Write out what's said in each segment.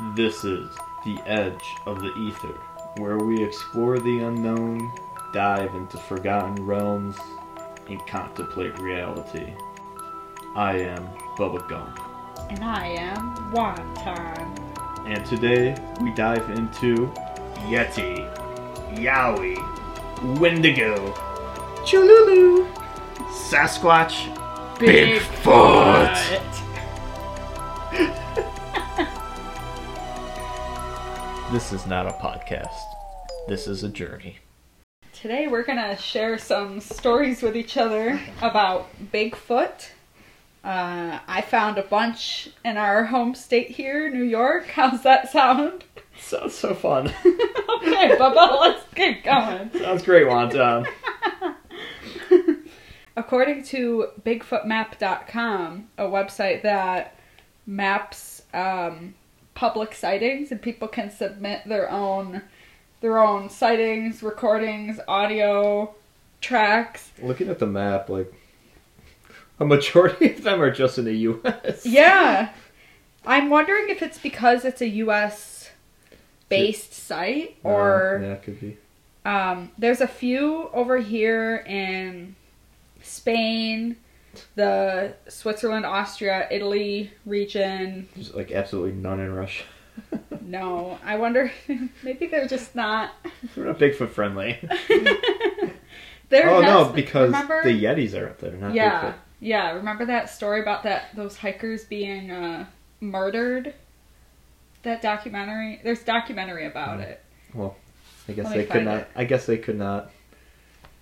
This is The Edge of the Ether, where we explore the unknown, dive into forgotten realms, and contemplate reality. I am Bubba Gump, And I am Wonton. and today we dive into Yeti, Yowie, Wendigo, Chululu, Sasquatch, Bigfoot. This is not a podcast. This is a journey. Today we're gonna share some stories with each other about Bigfoot. Uh, I found a bunch in our home state here, New York. How's that sound? Sounds so fun. okay, Bubba, let's get going. Sounds great, Wonton. According to BigfootMap.com, a website that maps um, public sightings and people can submit their own their own sightings, recordings, audio tracks. Looking at the map, like a majority of them are just in the U.S. Yeah. I'm wondering if it's because it's a US based site Uh, or yeah, it could be. um, there's a few over here in Spain, the Switzerland, Austria, Italy region. There's like absolutely none in Russia. No, I wonder maybe they're just not. We're not Bigfoot friendly. There oh no, because remember? the Yetis are up there, not yeah, Bigfoot. yeah. Remember that story about that those hikers being uh, murdered? That documentary. There's documentary about Mm. it. Well, I guess Let they could not. it. I guess they could not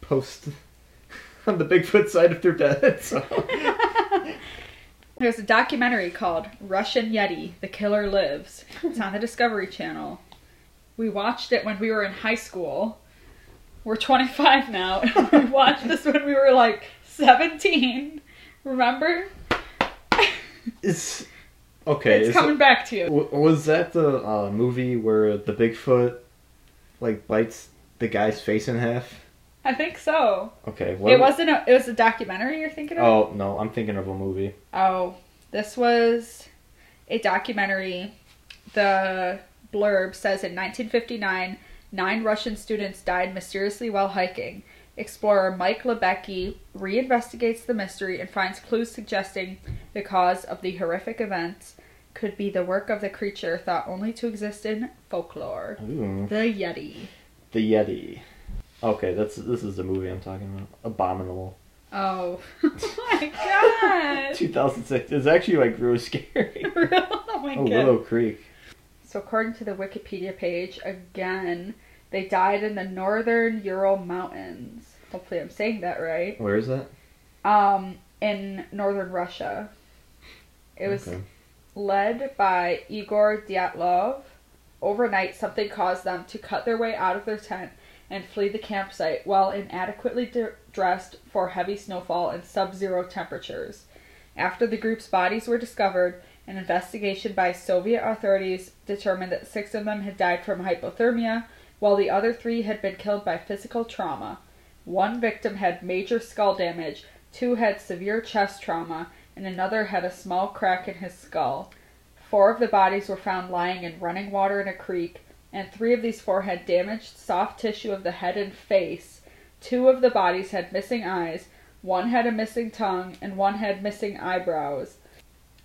post on the Bigfoot side if they're dead. So There's a documentary called Russian Yeti: The Killer Lives. It's on the Discovery Channel. We watched it when we were in high school. We're 25 now. and we watched this when we were like 17. Remember? it's okay. it's coming it- back to you. w- was that the uh, movie where the Bigfoot like bites the guy's face in half? I think so. Okay. What, It wasn't a. It was a documentary you're thinking of. Oh no, I'm thinking of a movie. Oh, this was a documentary. The blurb says in 1959, nine Russian students died mysteriously while hiking. Explorer Mike Libecki reinvestigates the mystery and finds clues suggesting the cause of the horrific events could be the work of the creature thought only to exist in folklore. Ooh. The Yeti. The Yeti. Okay, that's this is the movie I'm talking about. Abominable. Oh, oh my god! 2006. It's actually like really scary. oh my Oh, god. Willow Creek. So according to the Wikipedia page, again, they died in the northern Ural Mountains. Hopefully I'm saying that right. Where is that? Um, in northern Russia. It was Okay. led by Igor Dyatlov. Overnight, something caused them to cut their way out of their tent and flee the campsite while inadequately d- dressed for heavy snowfall and sub zero temperatures. After the group's bodies were discovered, an investigation by Soviet authorities determined that six of them had died from hypothermia, while the other three had been killed by physical trauma. One victim had major skull damage, two had severe chest trauma, and another had a small crack in his skull. Four of the bodies were found lying in running water in a creek, and three of these four had damaged soft tissue of the head and face. Two of the bodies had missing eyes, one had a missing tongue, and one had missing eyebrows.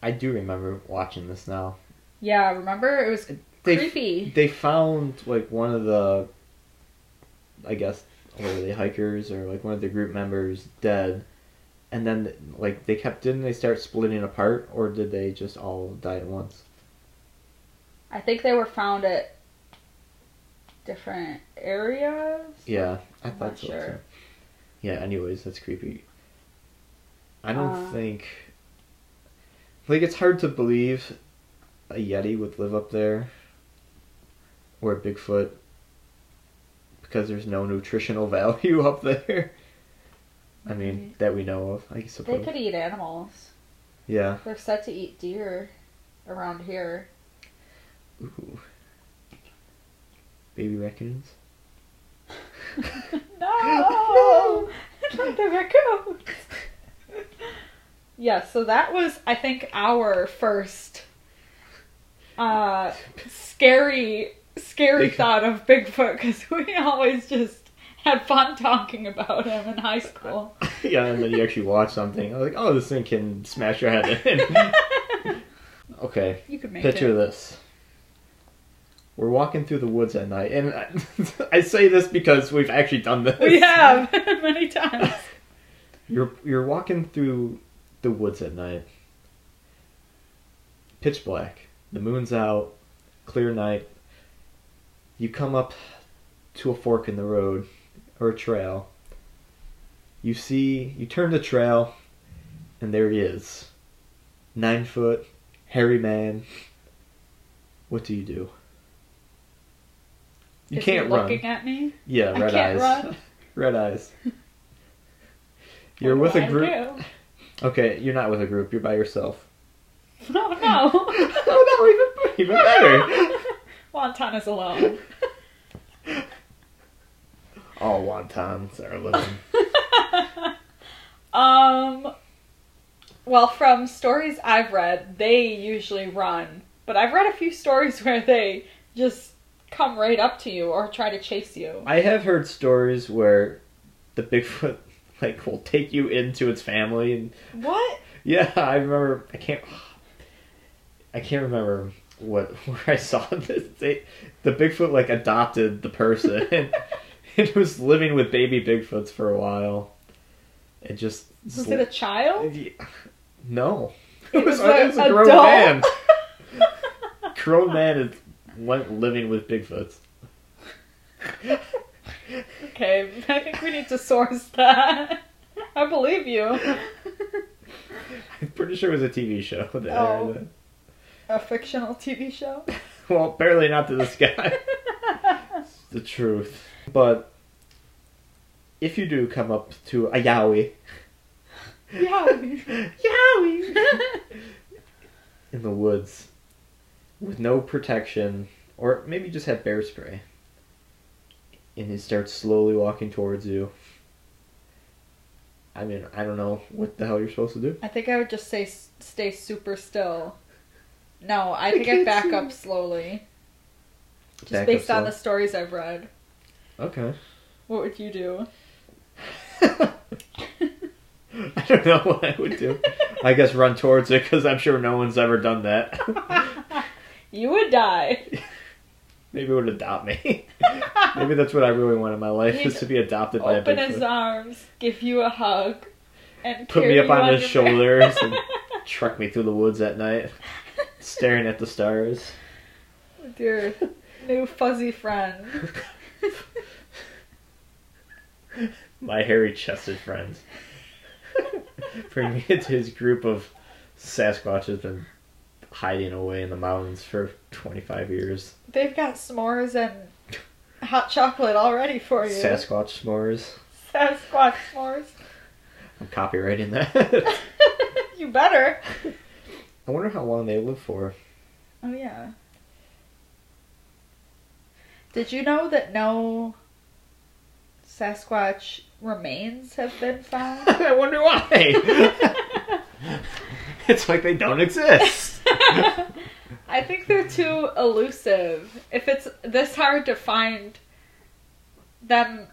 I do remember watching this now. Yeah, remember? It was They creepy. they found like one of the, I guess, were they hikers or like one of the group members dead, and then like they kept didn't they start splitting apart or did they just all die at once? I think they were found at different areas. Yeah, I I'm thought so. sure. too. Yeah. Anyways, that's creepy. I don't Uh. think. Like it's hard to believe a yeti would live up there, or a Bigfoot, because there's no nutritional value up there. I mean, that we know of, I guess. They could eat animals. Yeah. They're set to eat deer around here. Ooh. Baby raccoons. no, not the raccoons. Yeah, so that was, I think, our first uh, scary, scary Big- thought of Bigfoot because we always just had fun talking about him in high school. yeah, and then you actually watch something. I was like, oh, this thing can smash your head in. okay, you could make picture it. this. We're walking through the woods at night, and I, I say this because we've actually done this. We have many times. You're you're walking through the woods at night. Pitch black. The moon's out. Clear night. You come up to a fork in the road or a trail. You see you turn the trail and there he is. Nine foot, hairy man. What do you do? You Is can't run. looking at me? Yeah, red can't eyes. run. red eyes. You're with a group. Okay, you're not with a group. You're by yourself. No, no. oh no, even even better. Wonton is alone. All wontons are living. um. Well, from stories I've read, they usually run, but I've read a few stories where they just come right up to you or try to chase you. I have heard stories where the Bigfoot like will take you into its family, and What? yeah, I remember. I can't. I can't remember what where I saw this. They, the Bigfoot like adopted the person, and it was living with baby Bigfoots for a while. It just Was it a child? Yeah. No. It It was, was a, a it was a grown adult. man. grown man is went living with Bigfoots. Okay, I think we need to source that. I believe you. I'm pretty sure it was a TV show. That Oh. A fictional TV show. Well, apparently not to this guy. It's the truth. But if you do come up to a Yowie, yeah. Yowie, in the woods with no protection, or maybe just have bear spray, and he starts slowly walking towards you. I mean, I don't know what the hell you're supposed to do. I think I would just say stay super still. No, I think can't I'd back up slowly. Just Back based on slow. the stories I've read. Okay. What would you do? I don't know what I would do. I guess run towards it because I'm sure no one's ever done that. you would die. Maybe it would adopt me. Maybe that's what I really want in my life He'd is to be adopted by a Open his Bigfoot. arms, give you a hug, and Put carry me up you on his your shoulders and truck me through the woods at night, staring at the stars. With your new fuzzy friend. My hairy chested friends. Bring me into his group of Sasquatch has been hiding away in the mountains for 25 years. They've got s'mores and hot chocolate all ready for you. Sasquatch s'mores. Sasquatch s'mores. I'm copywriting that. you better. I wonder how long they live for. Oh yeah. Did you know that no Sasquatch remains have been found? I wonder why. it's like they don't exist. I think they're too elusive. If it's this hard to find them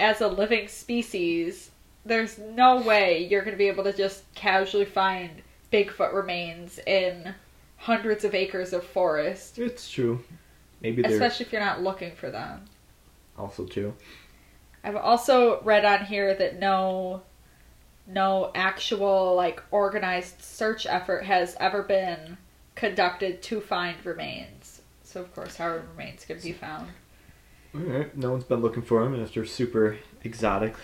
as a living species, there's no way you're going to be able to just casually find Bigfoot remains in hundreds of acres of forest, It's true. Maybe they're especially if you're not looking for them. also true. I've also read on here that no no actual like organized search effort has ever been conducted to find remains. So of course how are remains can be found. Alright, no one's been looking for them, and if they're super exotic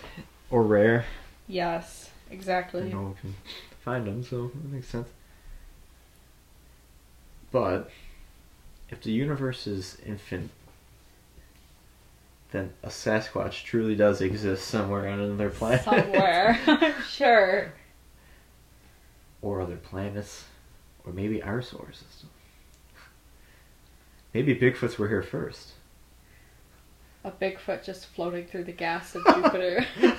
or rare, Yes, exactly. no one can find them, so that makes sense. But, if the universe is infinite, then a Sasquatch truly does exist somewhere on another planet. Somewhere, I'm sure. or other planets, or maybe our solar system. Maybe Bigfoots were here first. A Bigfoot just floating through the gas of Jupiter.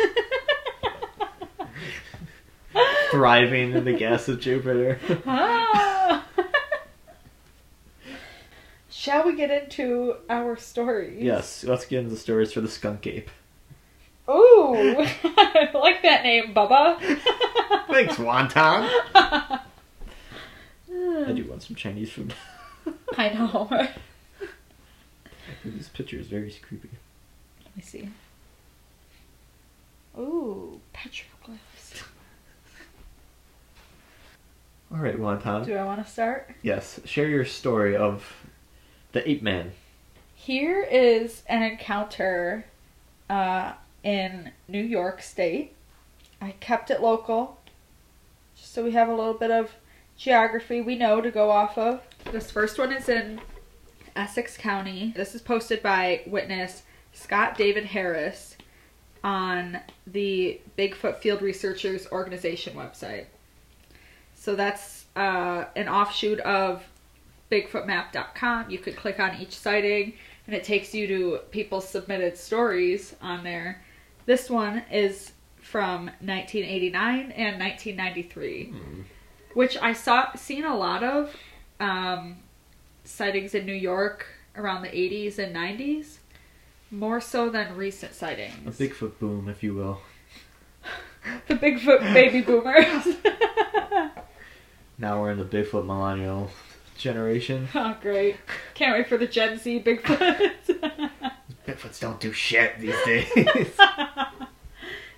Thriving in the gas of Jupiter. Ah. shall we get into our stories? Yes, let's get into the stories for the skunk ape. Ooh, I like that name, Bubba. Thanks, Wonton. I do want some Chinese food. I know. This picture is very creepy. Let me see. Ooh, petroglyphs. All right, Wonton. Do I want to start? Yes, share your story of the ape man. Here is an encounter uh, in New York State. I kept it local, just so we have a little bit of geography we know to go off of. This first one is in Essex County. This is posted by witness Scott David Harris on the Bigfoot Field Researchers Organization website. So that's uh, an offshoot of bigfootmap.com. You could click on each sighting and it takes you to people's submitted stories on there. This one is from 1989 and 1993, which I saw seen a lot of um, sightings in New York around the 80s and 90s, more so than recent sightings. A. Bigfoot boom, if you will. the Bigfoot baby boomers. Now we're in the Bigfoot millennial generation. oh, great! Can't wait for the Gen Z Bigfoot. Bigfoots don't do shit these days.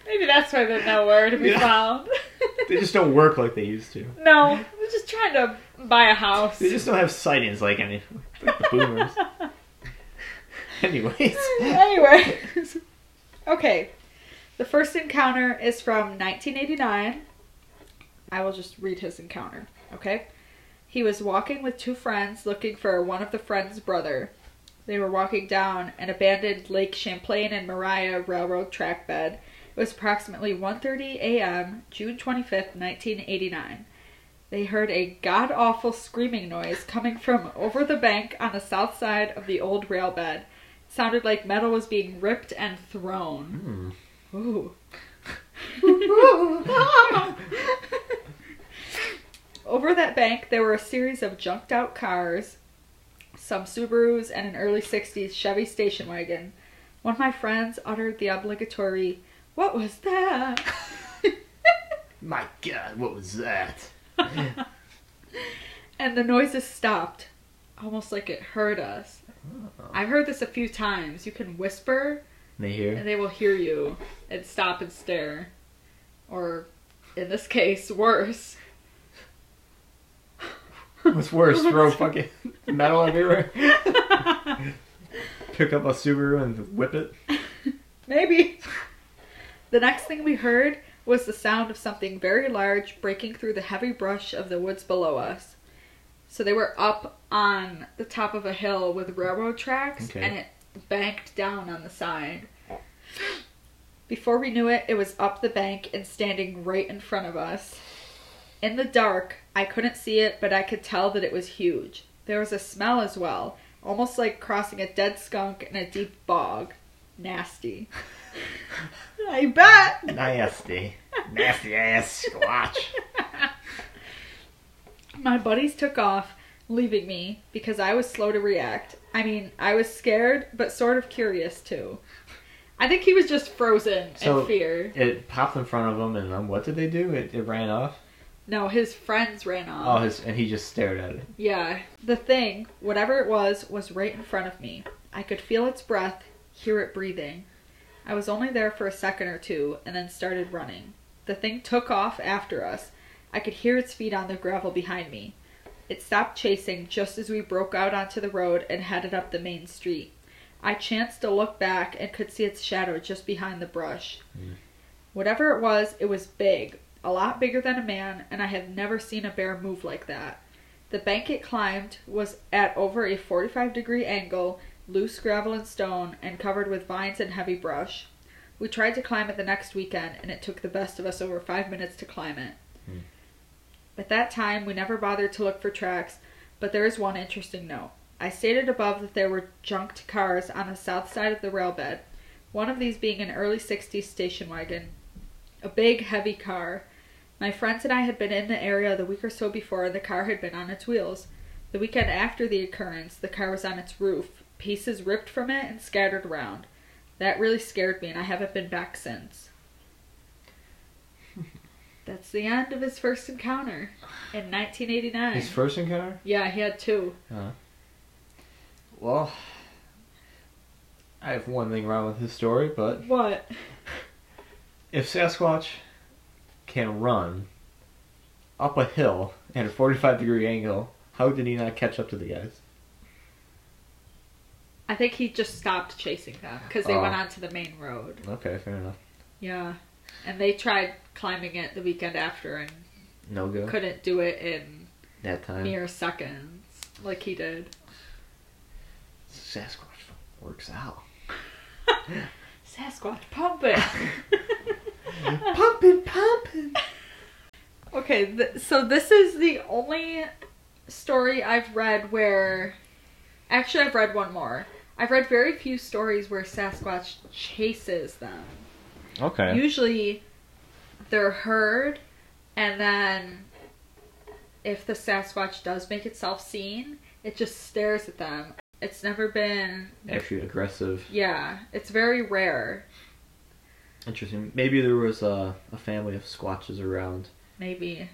Maybe that's why they're nowhere to be Yeah. found. They just don't work like they used to. no, they're just trying to buy a house. They just don't have sightings like any like the boomers. Anyways, anyway, okay. The first encounter is from 1989. I will just read his encounter, okay? He was walking with two friends looking for one of the friends' brother. They were walking down an abandoned Lake Champlain and Moriah railroad track bed. It was approximately 1:30 a.m., June 25th, 1989. They heard a god awful screaming noise coming from over the bank on the south side of the old rail bed. It sounded like metal was being ripped and thrown. Hmm. Ooh. Over that bank, there were a series of junked out cars, some Subarus, and an early 60s Chevy station wagon. One of my friends uttered the obligatory, What was that? my God, what was that? and the noises stopped, almost like it heard us. Oh. I've heard this a few times. You can whisper, They hear. and they will hear you and stop and stare. Or, in this case, worse. What's worse, throw fucking metal everywhere? Pick up a Subaru and whip it? Maybe. The next thing we heard was the sound of something very large breaking through the heavy brush of the woods below us. So they were up on the top of a hill with railroad tracks Okay. and it banked down on the side. Before we knew it, it was up the bank and standing right in front of us. In the dark, I couldn't see it, but I could tell that it was huge. There was a smell as well, almost like crossing a dead skunk in a deep bog. Nasty. I bet. Nasty. Nasty ass squatch. My buddies took off, leaving me because I was slow to react. I mean, I was scared, but sort of curious too. I think he was just frozen So- in fear. It popped in front of him, and um, what did they do? It, it ran off. No, his friends ran Oh, off. his and he just stared at it. Yeah. The thing, whatever it was, was right in front of me. I could feel its breath, hear it breathing. I was only there for a second or two and then started running. The thing took off after us. I could hear its feet on the gravel behind me. It stopped chasing just as we broke out onto the road and headed up the main street. I chanced to look back and could see its shadow just behind the brush. Mm. Whatever it was, it was big, a lot bigger than a man, and I have never seen a bear move like that. The bank it climbed was at over a 45 degree angle, loose gravel and stone, and covered with vines and heavy brush. We tried to climb it the next weekend, and it took the best of us over five minutes to climb it. Hmm. At that time, we never bothered to look for tracks, but there is one interesting note. I stated above that there were junked cars on the south side of the rail bed, one of these being an early 60s station wagon. A big, heavy car. My friends and I had been in the area the week or so before, and the car had been on its wheels. The weekend after the occurrence, the car was on its roof, pieces ripped from it and scattered around. That really scared me, and I haven't been back since. That's the end of his first encounter in 1989. His first encounter? yeah, he had two. Uh, well, I have one thing wrong with his story, but What? if Sasquatch can run up a hill at a 45 degree angle, how did he not catch up to the guys? I think he just stopped chasing them because they Oh. went onto the main road. Okay, fair enough. Yeah. And they tried climbing it the weekend after and No go. couldn't do it in That time. mere seconds like he did. Sasquatch works out. Sasquatch pumping. pumping, pumping. okay, th- so this is the only story I've read where. Actually, I've read one more. I've read very few stories where Sasquatch chases them. Okay. Usually, they're heard, and then if the Sasquatch does make itself seen, it just stares at them. It's never been. Actually aggressive. Yeah, it's very rare. Interesting. Maybe there was a, a family of squatches around. Maybe.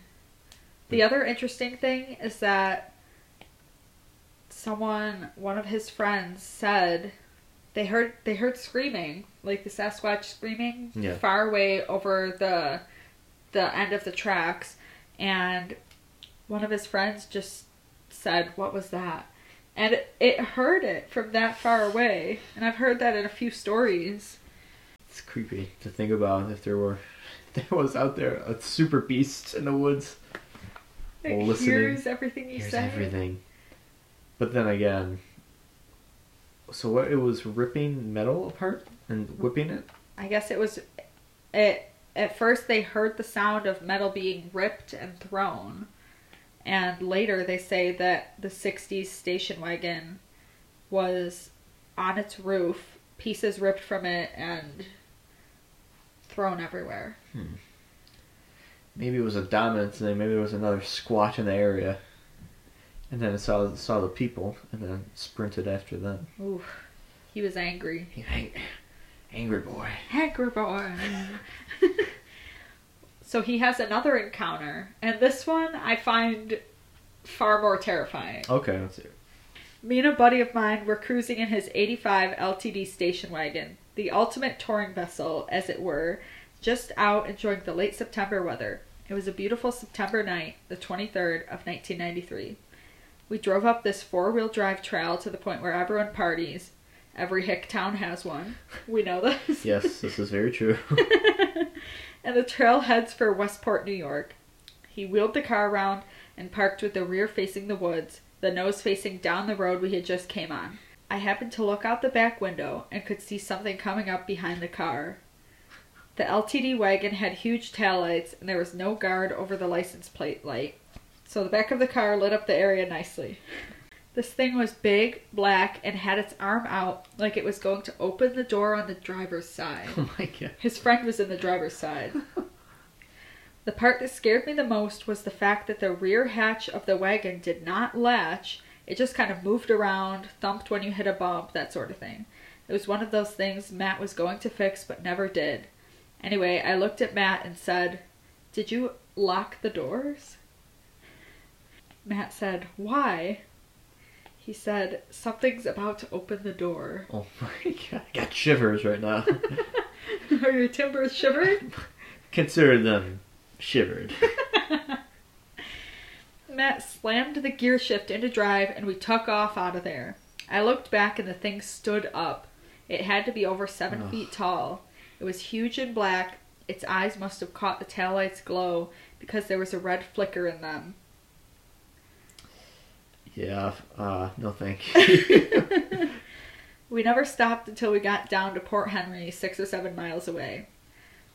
The other interesting thing is that someone, one of his friends, said they heard they heard screaming, like the Sasquatch screaming, Yeah. far away over the the end of the tracks, and one of his friends just said, "What was that?" And it, it heard it from that far away, and I've heard that in a few stories. It's creepy to think about if there were there was out there a super beast in the woods. It Listening. hears everything you Here's say. everything. But then again, so what? It was ripping metal apart and whipping it. I guess it was it at first they heard the sound of metal being ripped and thrown. And later they say that the 60s station wagon was on its roof, pieces ripped from it and thrown everywhere. Hmm. Maybe it was a dominant thing. Maybe there was another squatch in the area, and then it saw saw the people, and then sprinted after them. Ooh, he was angry. He ang- angry boy. Angry boy. so he has another encounter, and this one I find far more terrifying. Okay, let's see. Me and a buddy of mine were cruising in his 85 LTD station wagon, the ultimate touring vessel, as it were, just out enjoying the late September weather. It was a beautiful September night, the 23rd of 1993. We drove up this four wheel drive trail to the point where everyone parties. Every hick town has one. We know this. Yes, this is very true. and the trail heads for Westport, New York. He wheeled the car around and parked with the rear facing the woods, the nose facing down the road we had just came on. I happened to look out the back window and could see something coming up behind the car. The LTD wagon had huge taillights and there was no guard over the license plate light, so the back of the car lit up the area nicely. This thing was big, black, and had its arm out like it was going to open the door on the driver's side. oh my god. His friend was in the driver's side. The part that scared me the most was the fact that the rear hatch of the wagon did not latch. It just kind of moved around, thumped when you hit a bump, that sort of thing. It was one of those things Matt was going to fix but never did. Anyway, I looked at Matt and said, Did you lock the doors? Matt said, Why? He said, Something's about to open the door. Oh my god. I got shivers right now. Are your timbers shivering? Consider them shivered. Matt slammed the gear shift into drive and we took off out of there. I looked back and the thing stood up. It had to be over seven Ugh. feet tall. It was huge and black. Its eyes must have caught the taillight's glow because there was a red flicker in them. Yeah, uh, no thank you. We never stopped until we got down to Port Henry, six or seven miles away.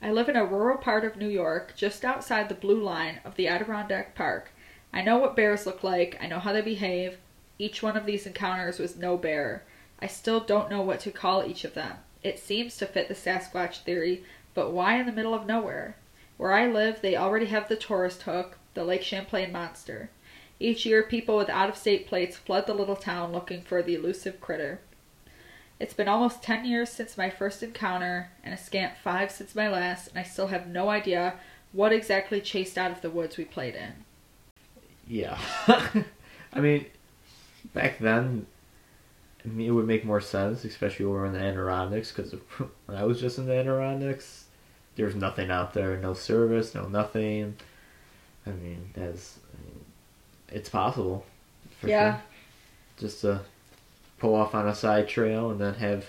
I live in a rural part of New York, just outside the blue line of the Adirondack Park. I know what bears look like, I know how they behave. Each one of these encounters was no bear. I still don't know what to call each of them. It seems to fit the Sasquatch theory, but why in the middle of nowhere? Where I live, they already have the tourist hook, the Lake Champlain monster. Each year, people with out of state plates flood the little town looking for the elusive critter. It's been almost 10 years since my first encounter, and a scant five since my last, and I still have no idea what exactly chased out of the woods we played in. Yeah. I mean, back then, I mean, it would make more sense, especially over in the Adirondacks, because when I was just in the Adirondacks, there was nothing out there, no service, no nothing. I mean, that's, I mean, it's possible. For Yeah. Sure. Just to pull off on a side trail and then have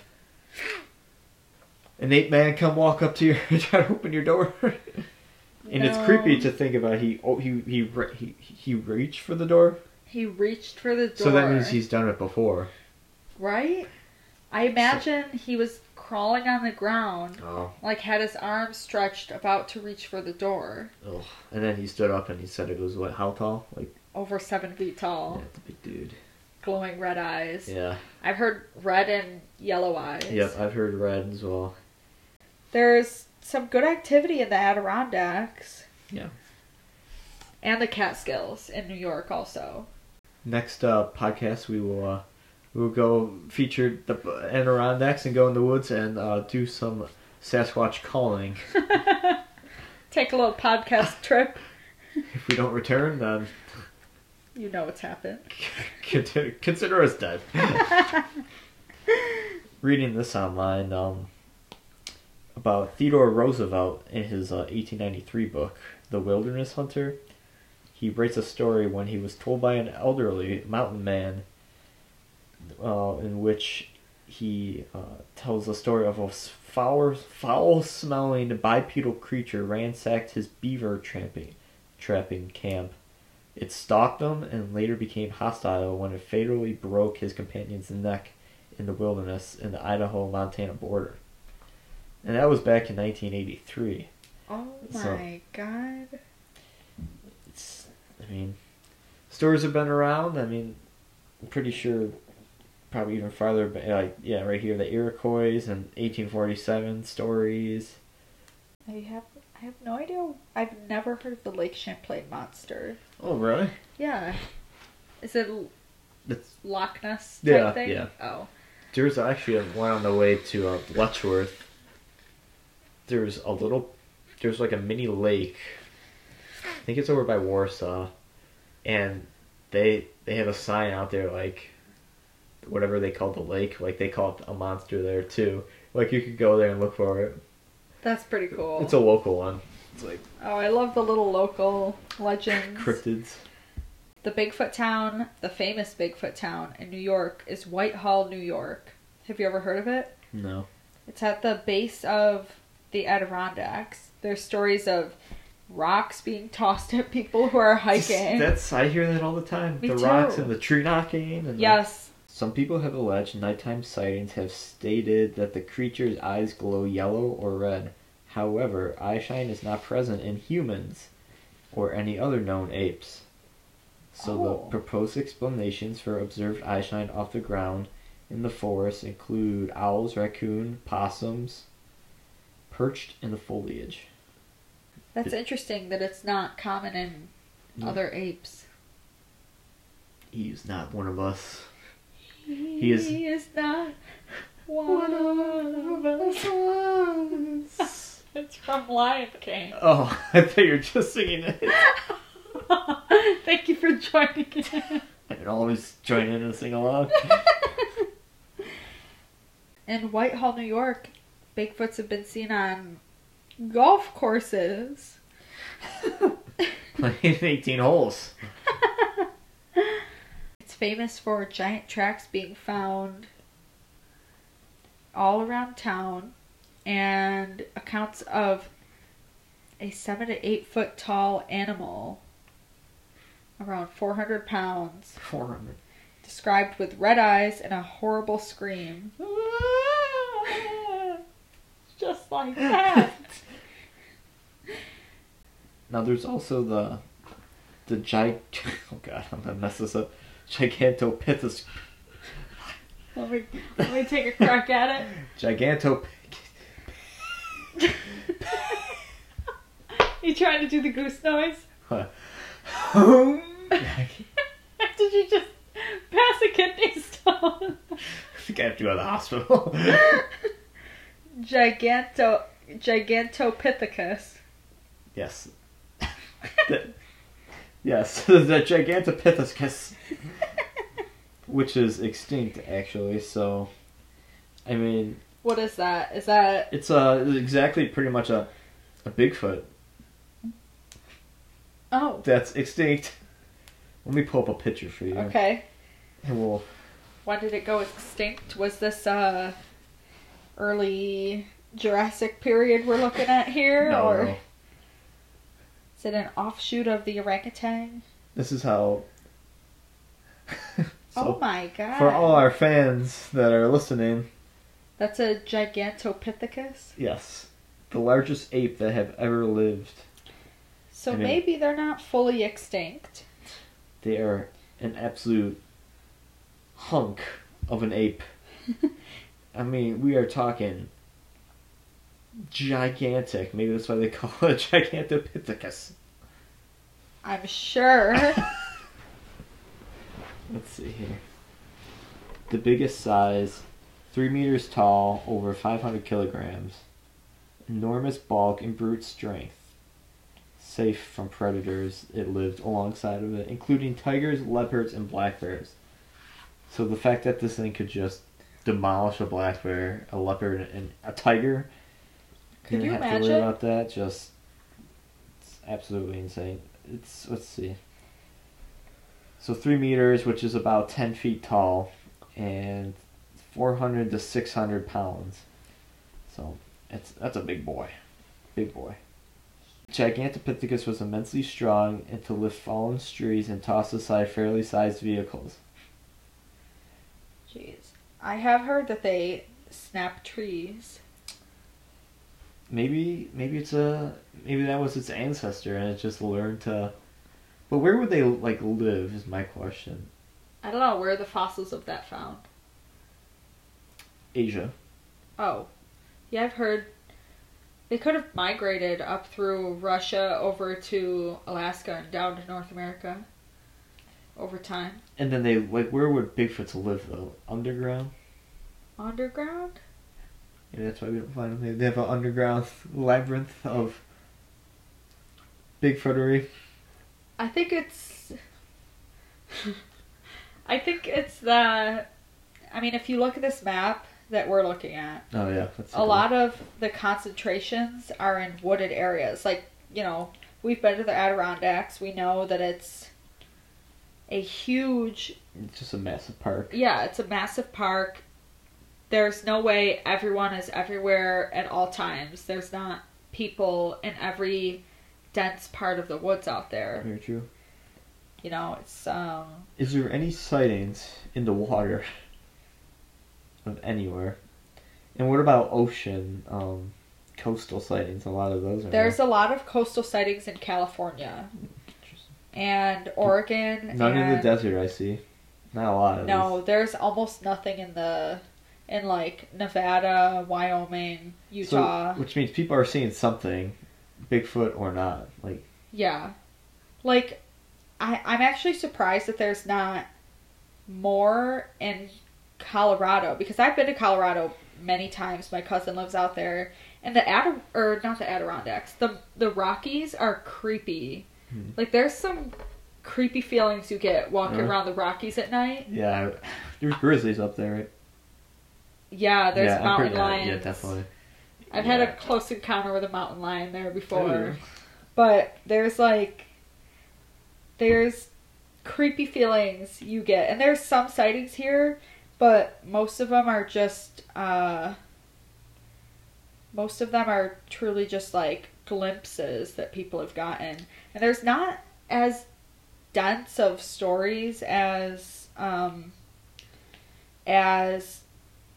an ape man come walk up to you and try to open your door. and it's creepy to think about. He oh he he he he reached for the door, He reached for the door. so that means he's done it before. Right? I imagine he was crawling on the ground, Oh, like had his arms stretched, about to reach for the door. oh. And then he stood up and he said it was what? How tall? Like Over seven feet tall, yeah, big dude. glowing red eyes. Yeah. I've heard red and yellow eyes. Yep. I've heard red as well. There's some good activity in the Adirondacks. Yeah. And the Catskills in New York also. Next uh, podcast we will uh, we will go feature the Adirondacks and go in the woods and uh, do some Sasquatch calling. Take a little podcast trip. If we don't return, then You know what's happened. consider, us dead. Reading this online um, about Theodore Roosevelt in his uh, 1893 book, The Wilderness Hunter. He writes a story when he was told by an elderly mountain man, uh, in which he uh, tells the story of a foul, foul-smelling bipedal creature ransacked his beaver trapping, trapping camp. It stalked him and later became hostile when it fatally broke his companion's neck in the wilderness in the Idaho Montana border. And that was back in 1983. Oh So- my god. It's, I mean, stories have been around. I mean, I'm pretty sure, probably even farther, but like yeah, right here, the Iroquois and 1847 stories. I have I have no idea. I've never heard of the Lake Champlain monster. Oh, really? Yeah. Is it It's, Loch Ness type Yeah, thing? yeah. Oh. there's actually one on the way to uh, Letchworth. There's a little, there's like a mini lake. I think it's over by Warsaw, and they they have a sign out there like whatever they call the lake, like they call it a monster there too. Like you could go there and look for it. That's pretty cool. It's a local one. It's like oh, I love the little local legends. cryptids. The Bigfoot town, the famous Bigfoot town in New York, is Whitehall, New York. Have you ever heard of it? No. It's at the base of the Adirondacks. There's stories of rocks being tossed at people who are hiking. That's I hear that all the time. Me the rocks and the tree knocking. And yes. Some people have alleged nighttime sightings have stated that the creature's eyes glow yellow or red. However, eyeshine is not present in humans or any other known apes. So Oh. the proposed explanations for observed eyeshine off the ground in the forest include owls, raccoon, possums, perched in the foliage. That's interesting that it's not common in Yeah. other apes. He's not one of us. He is- is not one of us. it's from Lion King. Oh, I thought you were just singing it. Thank you for joining in. I can always join in and sing along. In Whitehall, New York, Bigfoots have been seen on golf courses. Playing 18 holes. Famous for giant tracks being found all around town and accounts of a seven to eight foot tall animal around 400 pounds 400. described with red eyes and a horrible scream just like that Now there's also the the gig. Oh god, I'm gonna mess this up. Gigantopithecus. let me, let me take a crack at it Gigantop. you trying to do the goose noise What? Did you just pass a kidney stone? I think I have to go to the hospital. Giganto Gigantopithecus. yes. The- yes, the Gigantopithecus, which is extinct actually. So, I mean, What is that? Is that it's uh exactly pretty much a a Bigfoot oh that's extinct. Let me pull up a picture for you, okay? and we'll When did it go extinct? Was this uh early Jurassic period we're looking at here, no, or no. is it an offshoot of the orangutan? This is how. so, oh my god! for all our fans that are listening, That's a Gigantopithecus. yes, the largest ape that have ever lived. So I mean- maybe they're not fully extinct. They are an absolute hunk of an ape. I mean, we are talking gigantic. Maybe that's why they call it Gigantopithecus. I'm sure. Let's see here. The biggest size, 3 meters tall, over 500 kilograms. Enormous bulk and brute strength. Safe from predators it lived alongside of it, including tigers, leopards, and black bears. So the fact that this thing could just demolish a black bear, a leopard, and a tiger, Could you have to worry imagine? about that. Just it's absolutely insane. It's let's see. So three meters, which is about ten feet tall, and four hundred to six hundred pounds. So it's that's a big boy, big boy. Gigantopithecus was immensely strong and to lift fallen trees and toss aside fairly sized vehicles. Jeez. I have heard that they snap trees. Maybe maybe it's a maybe that was its ancestor and it just learned to. But where would they like live? Is my question. I don't know where are the fossils of that found. Asia. Oh, yeah, I've heard they could have migrated up through Russia over to Alaska and down to North America over time. And then they like where would Bigfoots live though? Underground. Underground? Maybe that's why we don't find them. They have an underground labyrinth of Bigfootery. I think it's. I think it's the. I mean, if you look at this map that we're looking at, Oh yeah, a lot of the concentrations are in wooded areas. Like, you know, we've been to the Adirondacks. We know that it's a huge It's just a massive park. yeah, it's a massive park. There's no way everyone is everywhere at all times. There's not people in every dense part of the woods out there. Very true. You know, it's um Is there any sightings in the water of anywhere? And what about ocean, um, coastal sightings? A lot of those are there's a lot of coastal sightings in California and Oregon. none in the desert. I see. Not a lot. No, least. there's almost nothing in the in like Nevada, Wyoming, Utah. So, which means people are seeing something, Bigfoot or not. Like Yeah. Like I I'm actually surprised that there's not more in Colorado because I've been to Colorado many times. My cousin lives out there. And the Ad or not the Adirondacks. The the Rockies are creepy. Hmm. Like there's some creepy feelings you get walking Yeah. around the Rockies at night. yeah, there's grizzlies up there, right? Yeah, there's yeah, mountain lions. Yeah, definitely. I've had a close encounter with a mountain lion there before. Ooh. But there's like there's creepy feelings you get. And there's some sightings here, but most of them are just uh most of them are truly just like glimpses that people have gotten. And there's not as dense of stories as um as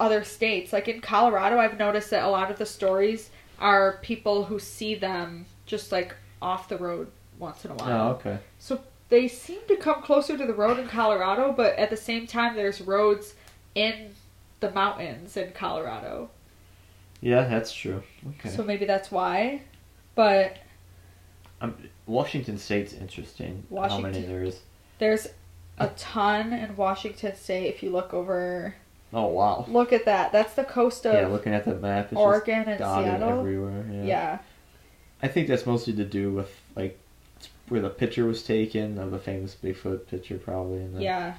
other states. Like in Colorado, I've noticed that a lot of the stories are people who see them just like off the road once in a while. Oh, okay. So they seem to come closer to the road in Colorado, but at the same time, there's roads in the mountains in Colorado. Yeah, that's true. Okay. So maybe that's why. But um, Washington State's interesting. How many there is? there's a ton in Washington State. If you look over, Oh wow. look at that. That's the coast of Yeah, looking at the map, it's Oregon and Seattle. everywhere. Yeah. Yeah. I think that's mostly to do with like where the picture was taken of the famous Bigfoot picture, probably. And Yeah.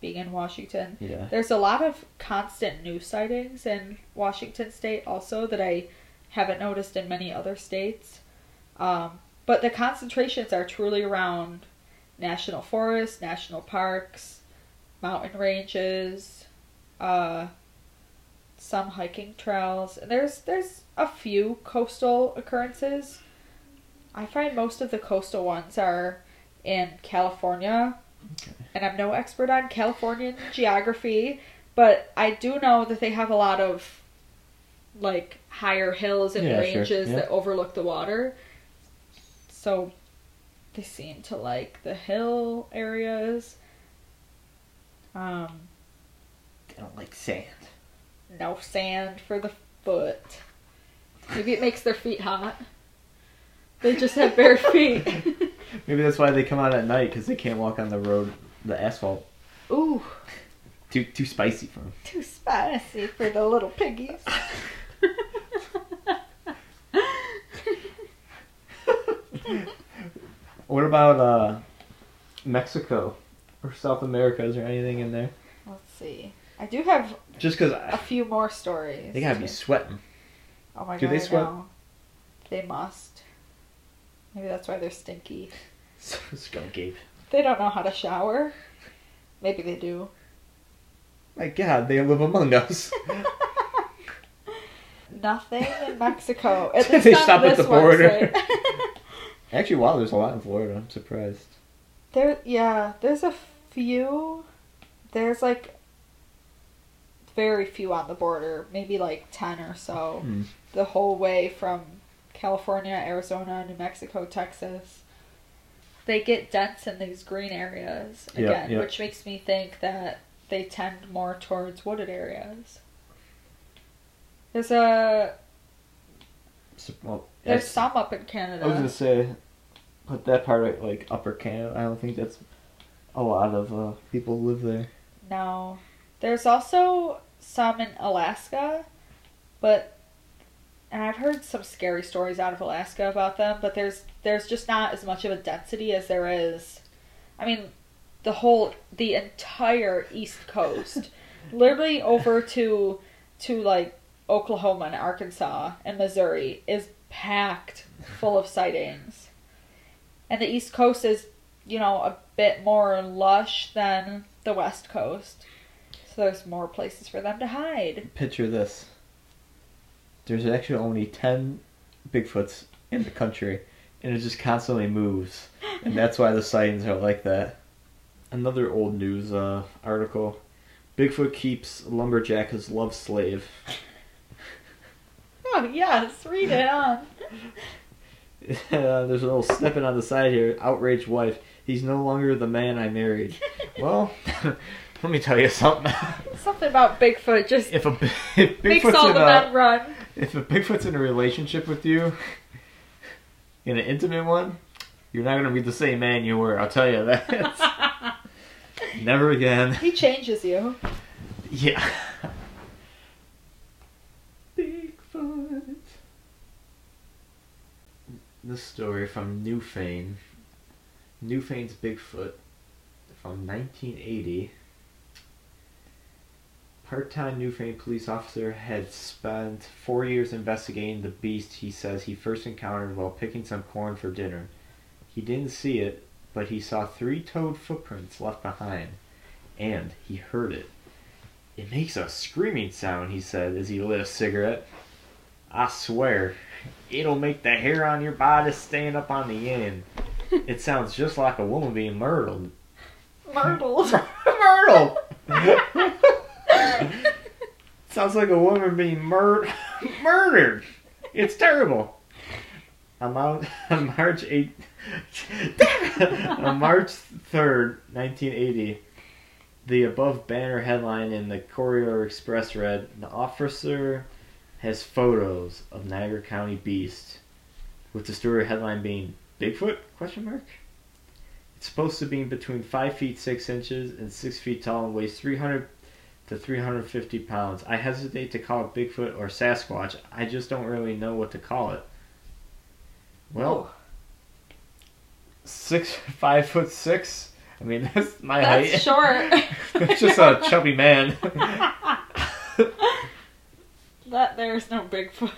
Being in Washington. Yeah. There's a lot of constant news sightings in Washington State also that I haven't noticed in many other states. Um, but the concentrations are truly around national forests, national parks, mountain ranges, uh, some hiking trails. And there's there's a few coastal occurrences. I find most of the coastal ones are in California. Okay. And I'm no expert on Californian geography, but I do know that they have a lot of like higher hills and Yeah, sure, ranges yeah. that overlook the water. So they seem to like the hill areas. Um, don't like sand. no sand for the foot. Maybe it makes their feet hot. They just have bare feet. Maybe that's why they come out at night because they can't walk on the road, the asphalt. Ooh, Too too spicy for them. too spicy for the little piggies. What about uh, Mexico or South America? Is there anything in there? Let's see. I do have Just because a few more stories. they gotta be sweating. Oh my Do god. they I sweat? They must. Maybe that's why they're stinky. Skunk ape. They don't know how to shower. Maybe they do. My God, they live among us. Nothing in Mexico. At They least on stop at the border. Actually, wow, there's a lot in Florida. I'm surprised. there, yeah, there's a few. There's like very few on the border. Maybe like ten or so. Hmm. the whole way from California, Arizona, New Mexico, Texas. They get dense in these green areas again, which makes me think that they tend more towards wooded areas. There's a well, there's some up in Canada. I was gonna say, put that part right, like Upper Canada. I don't think that's a lot of uh, people live there. No. There's also some in Alaska, but and I've heard some scary stories out of Alaska about them, but there's there's just not as much of a density as there is I mean the whole the entire east coast. literally over to to like Oklahoma and Arkansas and Missouri is packed full of sightings. And the east coast is, you know, a bit more lush than the west coast. There's more places for them to hide. Picture this. There's actually only ten Bigfoots in the country, and it just constantly moves, and that's why the sightings are like that. Another old news uh, article: Bigfoot keeps lumberjack his love slave. Oh yes, read it on. Uh, there's a little snippet on the side here. Outraged wife. He's no longer the man I married. Well, let me tell you something. Something about Bigfoot just if a if makes Bigfoot's all in the a, men run. if a Bigfoot's in a relationship with you, in an intimate one, you're not gonna be the same man you were. I'll tell you that. Never again. he changes you. Yeah. Bigfoot. This story from Newfane. Newfane's Bigfoot from 1980. Part-time Newfane police officer had spent four years investigating the beast he says he first encountered while picking some corn for dinner. He didn't see it, but he saw three-toed footprints left behind, and he heard it. It makes a screaming sound, he said as he lit a cigarette. I swear, it'll make the hair on your body stand up on the end. It sounds just like a woman being murdered. Myrtle. Myrtle! Sounds like a woman being mur- murdered. It's terrible. On, on March 8 on March 3rd, 1980, the above banner headline in the Courier Express read, "The officer has photos of Niagara County beast," with the story headline being "Bigfoot?" question mark. It's supposed to be between five feet six inches and six feet tall and weighs 300 to 350 pounds. I hesitate to call it Bigfoot or Sasquatch. I just don't really know what to call it. Well, oh. six, five foot six. I mean, that's my That's height. short. it's just a chubby man. that there's no Bigfoot.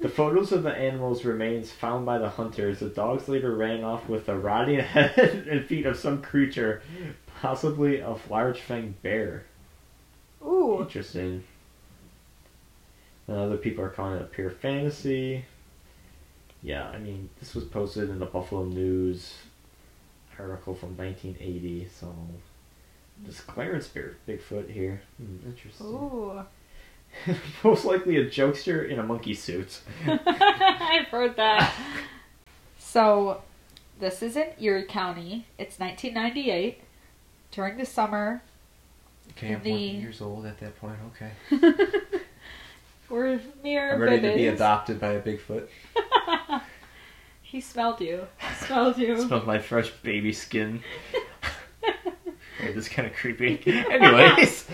The photos of the animals' remains found by the hunters. The dogs later ran off with the rotting head and feet of some creature, possibly a large-fanged bear. Ooh. Interesting. And other people are calling it a pure fantasy. Yeah, I mean, this was posted in the Buffalo News article from 1980, so this Clarence Bear Bigfoot here. Hmm, interesting. Ooh. Most likely a jokester in a monkey suit. I've heard that. So, this is in Erie County. It's 1998. During the summer, Okay, I'm The- years old at that point. Okay, we're near I'm ready to be adopted by a Bigfoot. he smelled you. He smelled you. smelled my fresh baby skin. This is kind of creepy. Anyways.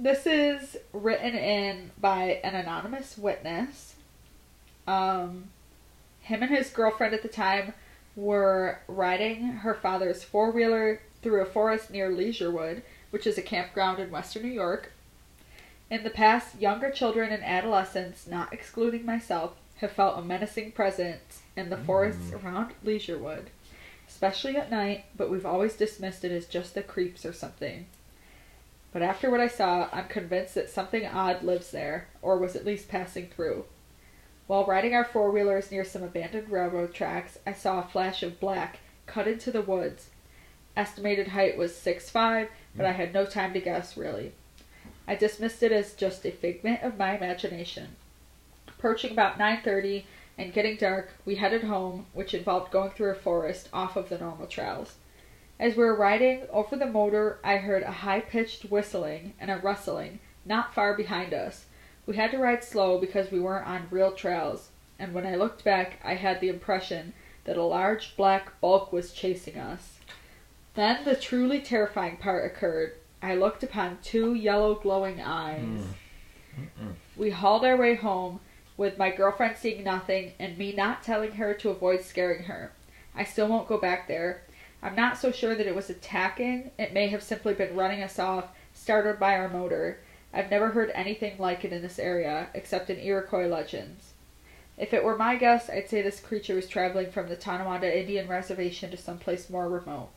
This is written in by an anonymous witness. Um, him and his girlfriend at the time were riding her father's four wheeler through a forest near Leisurewood, which is a campground in western New York. In the past, younger children and adolescents, not excluding myself, have felt a menacing presence in the forests mm. around Leisurewood, especially at night, but we've always dismissed it as just the creeps or something. But after what I saw, I'm convinced that something odd lives there, or was at least passing through. While riding our four wheelers near some abandoned railroad tracks, I saw a flash of black cut into the woods. Estimated height was six five, but I had no time to guess, really. I dismissed it as just a figment of my imagination. Approaching about 9:30 and getting dark, we headed home, which involved going through a forest off of the normal trails. As we were riding over the motor, I heard a high pitched whistling and a rustling not far behind us. We had to ride slow because we weren't on real trails, and when I looked back, I had the impression that a large black bulk was chasing us. Then the truly terrifying part occurred. I looked upon two yellow glowing eyes. Mm. We hauled our way home, with my girlfriend seeing nothing and me not telling her to avoid scaring her. I still won't go back there. I'm not so sure that it was attacking. It may have simply been running us off, startled by our motor. I've never heard anything like it in this area, except in Iroquois legends. If it were my guess, I'd say this creature was traveling from the Tonawanda Indian Reservation to someplace more remote.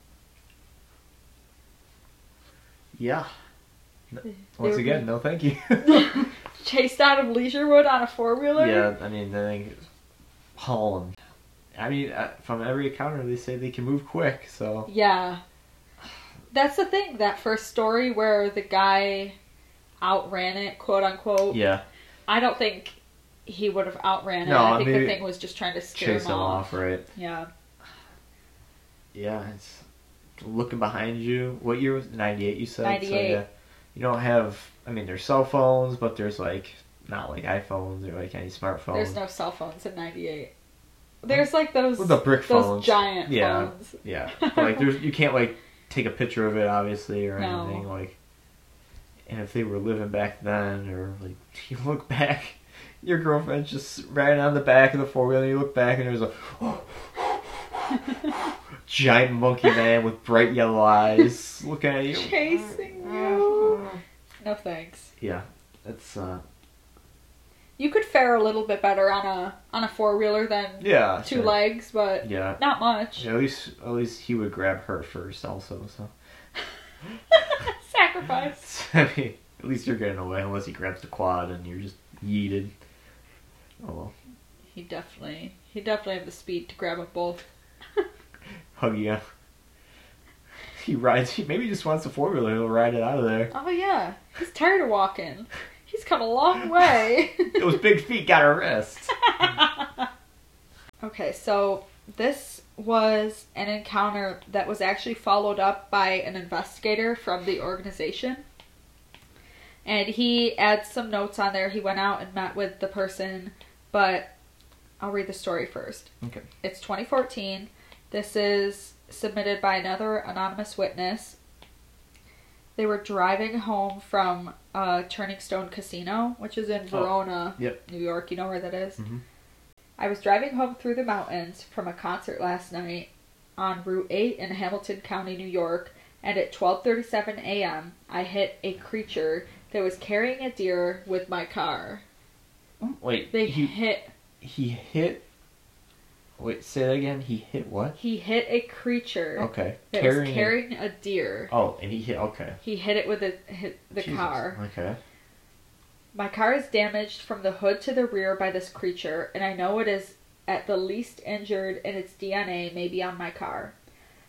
Yeah. They Once were again, no thank you. Chased out of Leisurewood on a four wheeler? yeah, I mean, I think hauling. I mean, uh, from every encounter, they say they can move quick. So Yeah. That's the thing. That first story where the guy outran it, quote unquote. yeah, I don't think he would have outran it. No, I think the thing was just trying to scare chase him off. off, right? Yeah. Yeah, it's looking behind you. What year was ninety eight? You said. So, 98. yeah, you don't have. I mean, there's cell phones, but there's like not like iPhones or like any smartphones. There's no cell phones in '98. There's like those Well, the brick those phones. giant Yeah. phones. Yeah, like there's you can't like take a picture of it obviously or No. anything like. And if they were living back then, or like you look back, your girlfriend's just riding on the back of the four wheeler. You look back and there's a giant monkey man with bright yellow eyes looking at you. Chasing you. No thanks. Yeah, it's uh You could fare a little bit better on a on a four wheeler than yeah two sure. legs, but Yeah. not much. Yeah, at least at least he would grab her first also. So Sacrifice. I mean, at least you're getting away unless he grabs the quad and you're just yeeted. Oh well, He definitely he definitely have the speed to grab up both. hug you. He rides. He maybe just wants a four wheeler. He'll ride it out of there. Oh yeah, he's tired of walking. He's come a long way. Those big feet got a rest. okay, so this was an encounter that was actually followed up by an investigator from the organization. And he adds some notes on there. He went out and met with the person, but I'll read the story first. Okay. It's 2014. This is submitted by another anonymous witness. They were driving home from uh, Turning Stone Casino, which is in Oh, Verona, yep. New York. You know where that is? Mhm. I was driving home through the mountains from a concert last night on Route 8 in Hamilton County, New York, and at 12:37 a.m., I hit a creature that was carrying a deer with my car. Wait, They he hit he hit. Wait, say that again. He hit what? he hit a creature Okay, that was carrying a deer. Oh, and he hit. Okay. He hit it with a, hit the Jesus. car. Okay. My car is damaged from the hood to the rear by this creature, and I know it is at the least injured, and its DNA may be on my car.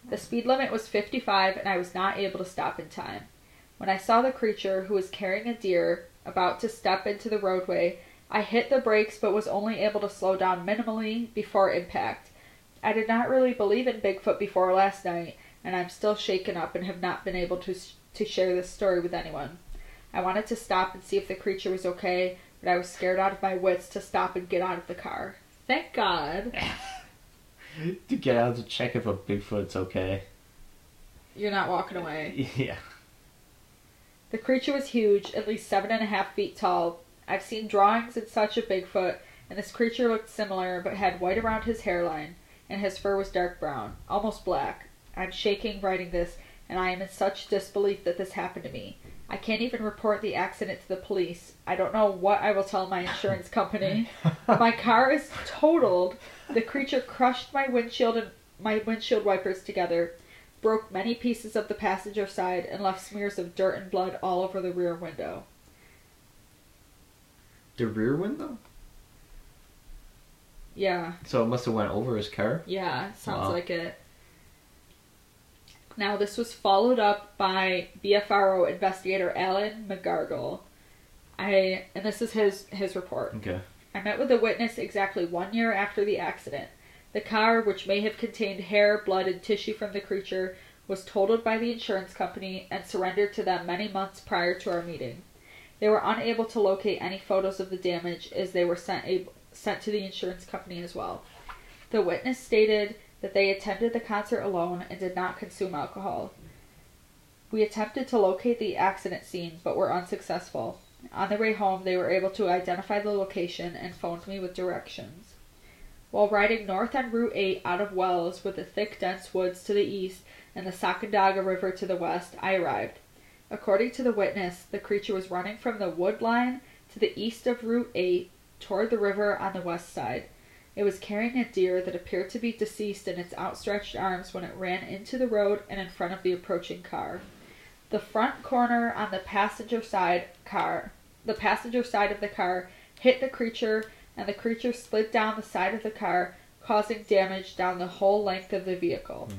The speed limit was 55, and I was not able to stop in time. When I saw the creature, who was carrying a deer, about to step into the roadway, I hit the brakes but was only able to slow down minimally before impact. I did not really believe in Bigfoot before last night, and I'm still shaken up and have not been able to, to share this story with anyone. I wanted to stop and see if the creature was okay, but I was scared out of my wits to stop and get out of the car. Thank God. to get out to check if a Bigfoot's okay. You're not walking away. Yeah. The creature was huge, at least seven and a half feet tall. I've seen drawings and such of Bigfoot, and this creature looked similar, but had white around his hairline, and his fur was dark brown, almost black. I'm shaking writing this, and I am in such disbelief that this happened to me. I can't even report the accident to the police. I don't know what I will tell my insurance company. my car is totaled. The creature crushed my windshield and my windshield wipers together, broke many pieces of the passenger side, and left smears of dirt and blood all over the rear window. The rear window. Yeah, So it must have went over his car. yeah, sounds Wow. like it. Now, this was followed up by BFRO investigator Alan McGargle. I and this is his his report. Okay. I met with the witness exactly one year after the accident. The car, which may have contained hair, blood, and tissue from the creature, was totaled by the insurance company and surrendered to them many months prior to our meeting. They were unable to locate any photos of the damage as they were sent, sent to the insurance company as well. The witness stated that they attended the concert alone and did not consume alcohol. We attempted to locate the accident scene but were unsuccessful. On their way home, they were able to identify the location and phoned me with directions. While riding north on Route 8 out of Wells with the thick, dense woods to the east and the Sacandaga River to the west, I arrived. According to the witness, the creature was running from the wood line to the east of Route 8 toward the river on the west side. It was carrying a deer that appeared to be deceased in its outstretched arms when it ran into the road and in front of the approaching car. The front corner on the passenger side car, the passenger side of the car hit the creature and the creature slid down the side of the car, causing damage down the whole length of the vehicle. Hmm.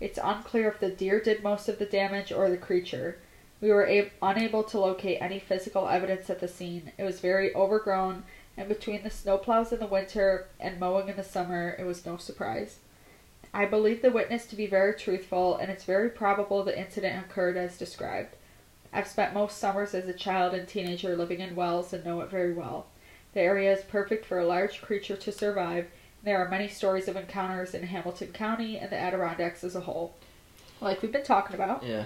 It's unclear if the deer did most of the damage or the creature. We were unable to locate any physical evidence at the scene. It was very overgrown, and between the snowplows in the winter and mowing in the summer, it was no surprise. I believe the witness to be very truthful, and it's very probable the incident occurred as described. I've spent most summers as a child and teenager living in Wells and know it very well. The area is perfect for a large creature to survive. and There are many stories of encounters in Hamilton County and the Adirondacks as a whole. Like we've been talking about. Yeah.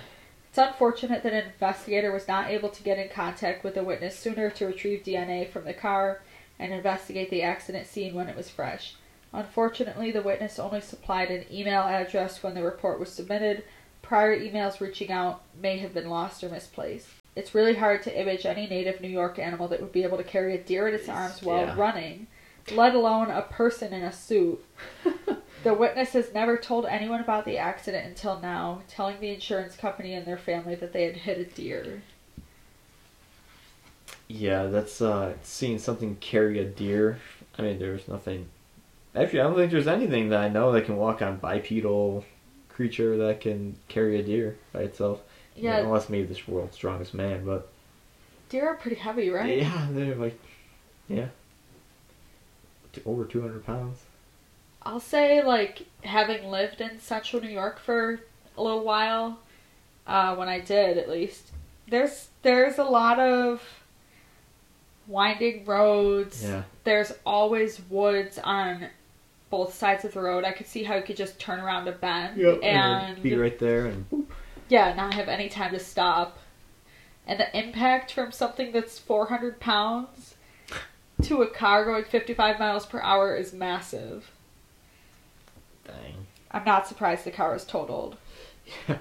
It's unfortunate that an investigator was not able to get in contact with the witness sooner to retrieve DNA from the car and investigate the accident scene when it was fresh. Unfortunately, the witness only supplied an email address when the report was submitted. Prior emails reaching out may have been lost or misplaced. It's really hard to image any native New York animal that would be able to carry a deer in its arms while Yeah. running, let alone a person in a suit. The witness has never told anyone about the accident until now, telling the insurance company and their family that they had hit a deer. Yeah, that's uh seeing something carry a deer. I mean, there's nothing. Actually, I don't think there's anything that I know that can walk on bipedal creature that can carry a deer by itself. Yeah, unless maybe this world's strongest man, but deer are pretty heavy, right? yeah, they're like, yeah, over two hundred pounds. I'll say, like, having lived in central New York for a little while, uh, when I did at least, there's there's a lot of winding roads. Yeah, There's always woods on both sides of the road. I could see how you could just turn around a bend and and be right there and boop. yeah, not have any time to stop. And the impact from something that's 400 pounds to a car going 55 miles per hour is massive. Dang. I'm not surprised the car was totaled. Yeah.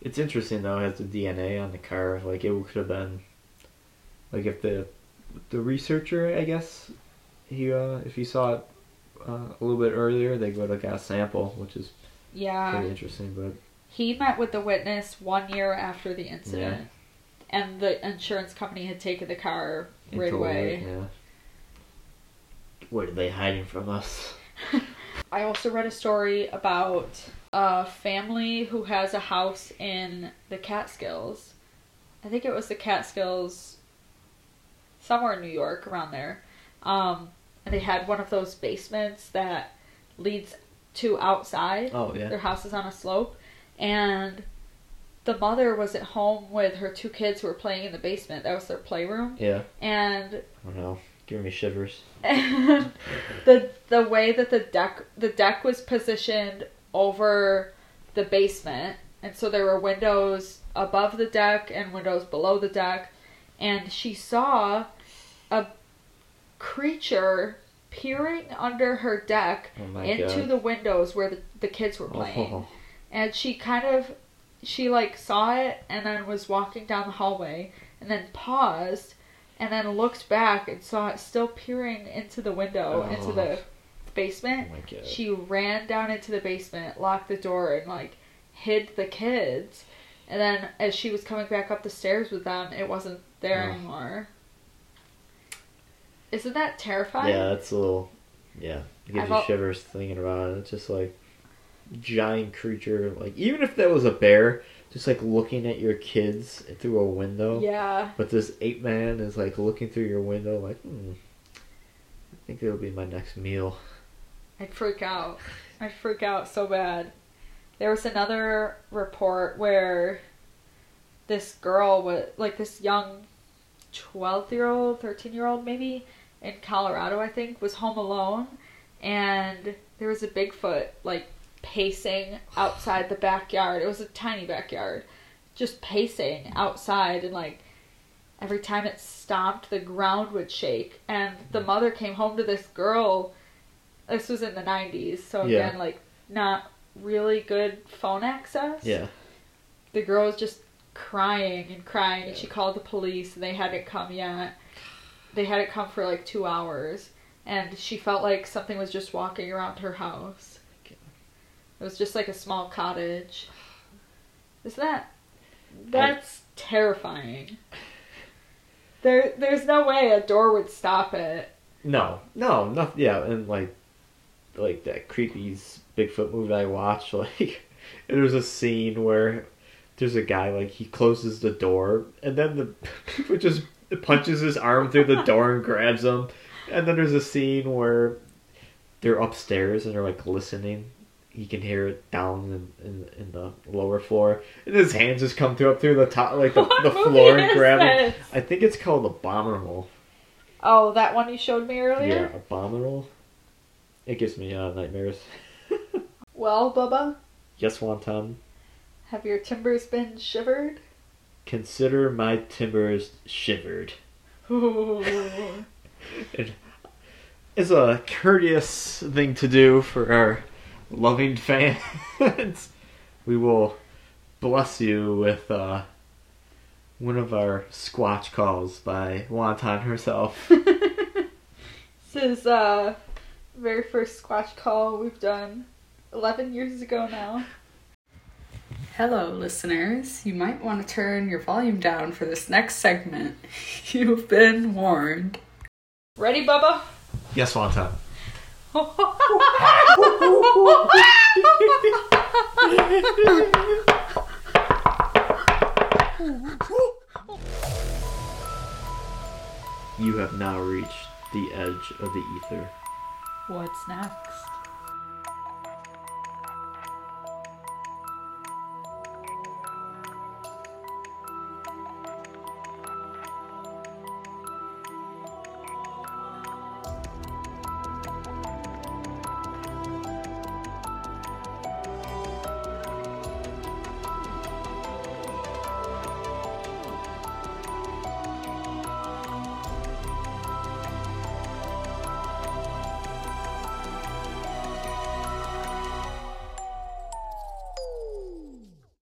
It's interesting though, it has the DNA on the car. Like it could have been, like if the the researcher, I guess, he uh, if he saw it uh, a little bit earlier, they would have got a sample, which is Yeah. pretty interesting. But He met with the witness one year after the incident, and the insurance company had taken the car it right away. yeah. What are they hiding from us? I also read a story about a family who has a house in the Catskills. I think it was the Catskills, somewhere in New York, around there. Um, and they had one of those basements that leads to outside. Oh yeah. Their house is on a slope, and the mother was at home with her two kids who were playing in the basement. That was their playroom, Yeah. and I don't Giving me shivers. and the the way that the deck the deck was positioned over the basement and so there were windows above the deck and windows below the deck and she saw a creature peering under her deck Oh into god. the windows where the, the kids were oh. playing Oh, and she kind of she like saw it and then was walking down the hallway and then paused and then looked back and saw it still peering into the window Oh. into the oh basement oh god. she ran down into the basement locked the door and like hid the kids and then as she was coming back up the stairs with them it wasn't there Oh. anymore isn't that terrifying Yeah, it's a little. Yeah, it gives I've you shivers thinking about it. It's just like giant creature. Like even if that was a bear, just like looking at your kids through a window. yeah But this ape man is like looking through your window, like, hmm. I think it'll be my next meal. I'd freak out. I'd freak out so bad. There was another report where this girl was like this young 12 year old, 13 year old maybe in Colorado, I think, was home alone and there was a Bigfoot like pacing outside the backyard. It was a tiny backyard. Just pacing outside and like every time it stomped the ground would shake and the mother came home to this girl this was in the 90s so Yeah. again like not really good phone access Yeah. the girl was just crying and crying and she called the police and they hadn't come yet they hadn't come for like two hours and she felt like something was just walking around her house it was just like a small cottage is that that's terrifying there there's no way a door would stop it No, no, no. Yeah, and like, like that creepy Bigfoot movie I watched. Like, there's a scene where there's a guy like he closes the door, and then the Bigfoot just punches his arm through the door and grabs him. And then there's a scene where they're upstairs and they're like listening. You can hear it down in, in, in the lower floor, and his hands just come through up through the top, like the, the floor, and grab it. I think it's called Abominable. oh that one you showed me earlier. Yeah, earlier abominable. It gives me uh, nightmares. well bubba yes, wonton. have your timbers been shivered Consider my timbers shivered. It is a courteous thing to do for our loving fans. we will bless you with uh, one of our squatch calls by Wonton herself. this is uh very first squatch call we've done 11 years ago now Hello, listeners. You might want to turn your volume down for this next segment. You've been warned. ready bubba yes, Wonton. You have now reached the edge of the ether. what's next